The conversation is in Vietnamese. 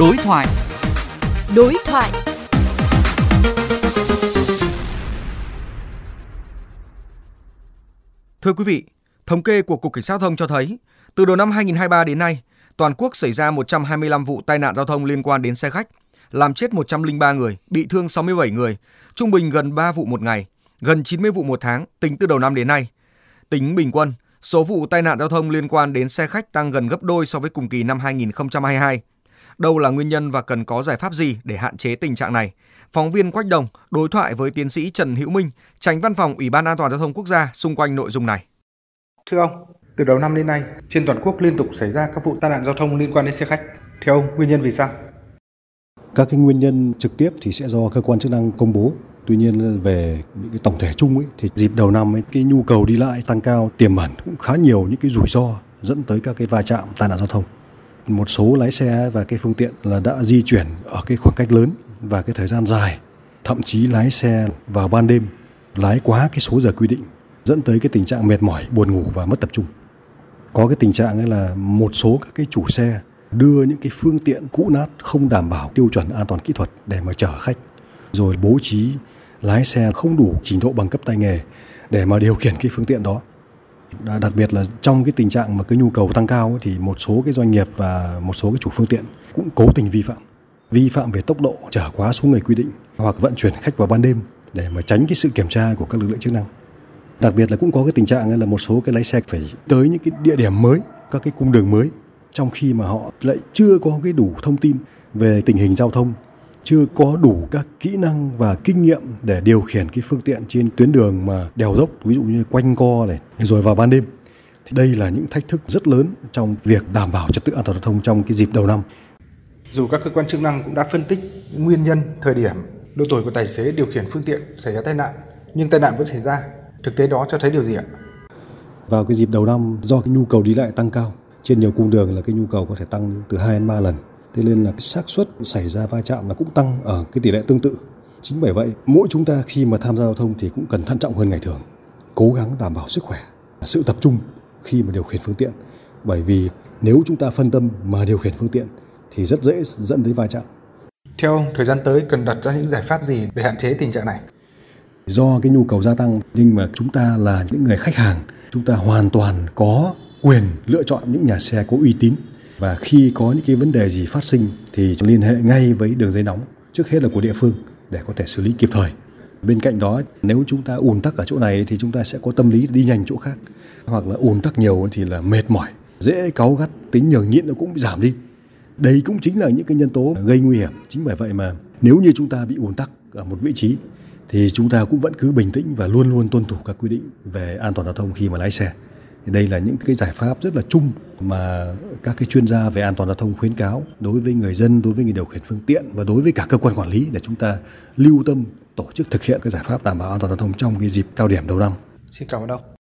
Đối thoại. Đối thoại. Thưa quý vị, thống kê của Cục Cảnh sát giao thông cho thấy, từ đầu năm 2023 đến nay, toàn quốc xảy ra 125 vụ tai nạn giao thông liên quan đến xe khách, làm chết 103 người, bị thương 67 người, trung bình gần 3 vụ một ngày, gần 90 vụ một tháng tính từ đầu năm đến nay. Tính bình quân, số vụ tai nạn giao thông liên quan đến xe khách tăng gần gấp đôi so với cùng kỳ năm 2022. Đâu là nguyên nhân và cần có giải pháp gì để hạn chế tình trạng này? Phóng viên Quách Đồng đối thoại với tiến sĩ Trần Hữu Minh, tránh văn phòng Ủy ban An toàn giao thông quốc gia xung quanh nội dung này. Thưa ông, từ đầu năm đến nay, trên toàn quốc liên tục xảy ra các vụ tai nạn giao thông liên quan đến xe khách. Theo ông, nguyên nhân vì sao? Các cái nguyên nhân trực tiếp thì sẽ do cơ quan chức năng công bố. Tuy nhiên về những cái tổng thể chung ấy, thì dịp đầu năm ấy, cái nhu cầu đi lại tăng cao tiềm ẩn cũng khá nhiều những cái rủi ro dẫn tới các cái va chạm tai nạn giao thông. Một số lái xe và cái phương tiện là đã di chuyển ở cái khoảng cách lớn và cái thời gian dài, thậm chí lái xe vào ban đêm lái quá cái số giờ quy định dẫn tới cái tình trạng mệt mỏi, buồn ngủ và mất tập trung. Có cái tình trạng ấy là một số các cái chủ xe đưa những cái phương tiện cũ nát không đảm bảo tiêu chuẩn an toàn kỹ thuật để mà chở khách. Rồi bố trí lái xe không đủ trình độ bằng cấp tay nghề để mà điều khiển cái phương tiện đó đặc biệt là trong cái tình trạng mà cái nhu cầu tăng cao thì một số cái doanh nghiệp và một số cái chủ phương tiện cũng cố tình vi phạm. Vi phạm về tốc độ trở quá số người quy định hoặc vận chuyển khách vào ban đêm để mà tránh cái sự kiểm tra của các lực lượng chức năng. Đặc biệt là cũng có cái tình trạng là một số cái lái xe phải tới những cái địa điểm mới, các cái cung đường mới trong khi mà họ lại chưa có cái đủ thông tin về tình hình giao thông chưa có đủ các kỹ năng và kinh nghiệm để điều khiển cái phương tiện trên tuyến đường mà đèo dốc ví dụ như quanh co này rồi vào ban đêm. Thì đây là những thách thức rất lớn trong việc đảm bảo trật tự an toàn giao thông trong cái dịp đầu năm. Dù các cơ quan chức năng cũng đã phân tích nguyên nhân thời điểm độ tuổi của tài xế điều khiển phương tiện xảy ra tai nạn nhưng tai nạn vẫn xảy ra. Thực tế đó cho thấy điều gì ạ? Vào cái dịp đầu năm do cái nhu cầu đi lại tăng cao trên nhiều cung đường là cái nhu cầu có thể tăng từ 2 đến 3 lần thế nên là cái xác suất xảy ra va chạm là cũng tăng ở cái tỷ lệ tương tự. Chính bởi vậy mỗi chúng ta khi mà tham gia giao thông thì cũng cần thận trọng hơn ngày thường cố gắng đảm bảo sức khỏe sự tập trung khi mà điều khiển phương tiện. Bởi vì nếu chúng ta phân tâm mà điều khiển phương tiện thì rất dễ dẫn tới va chạm. Theo ông thời gian tới cần đặt ra những giải pháp gì để hạn chế tình trạng này? Do cái nhu cầu gia tăng nhưng mà chúng ta là những người khách hàng chúng ta hoàn toàn có quyền lựa chọn những nhà xe có uy tín và khi có những cái vấn đề gì phát sinh thì liên hệ ngay với đường dây nóng trước hết là của địa phương để có thể xử lý kịp thời. Bên cạnh đó, nếu chúng ta ùn tắc ở chỗ này thì chúng ta sẽ có tâm lý đi nhanh chỗ khác. Hoặc là ùn tắc nhiều thì là mệt mỏi, dễ cáu gắt, tính nhường nhịn nó cũng giảm đi. Đây cũng chính là những cái nhân tố gây nguy hiểm. Chính bởi vậy mà nếu như chúng ta bị ùn tắc ở một vị trí thì chúng ta cũng vẫn cứ bình tĩnh và luôn luôn tuân thủ các quy định về an toàn giao thông khi mà lái xe thì đây là những cái giải pháp rất là chung mà các cái chuyên gia về an toàn giao thông khuyến cáo đối với người dân, đối với người điều khiển phương tiện và đối với cả cơ quan quản lý để chúng ta lưu tâm tổ chức thực hiện các giải pháp đảm bảo an toàn giao thông trong cái dịp cao điểm đầu năm. Xin cảm ơn ông.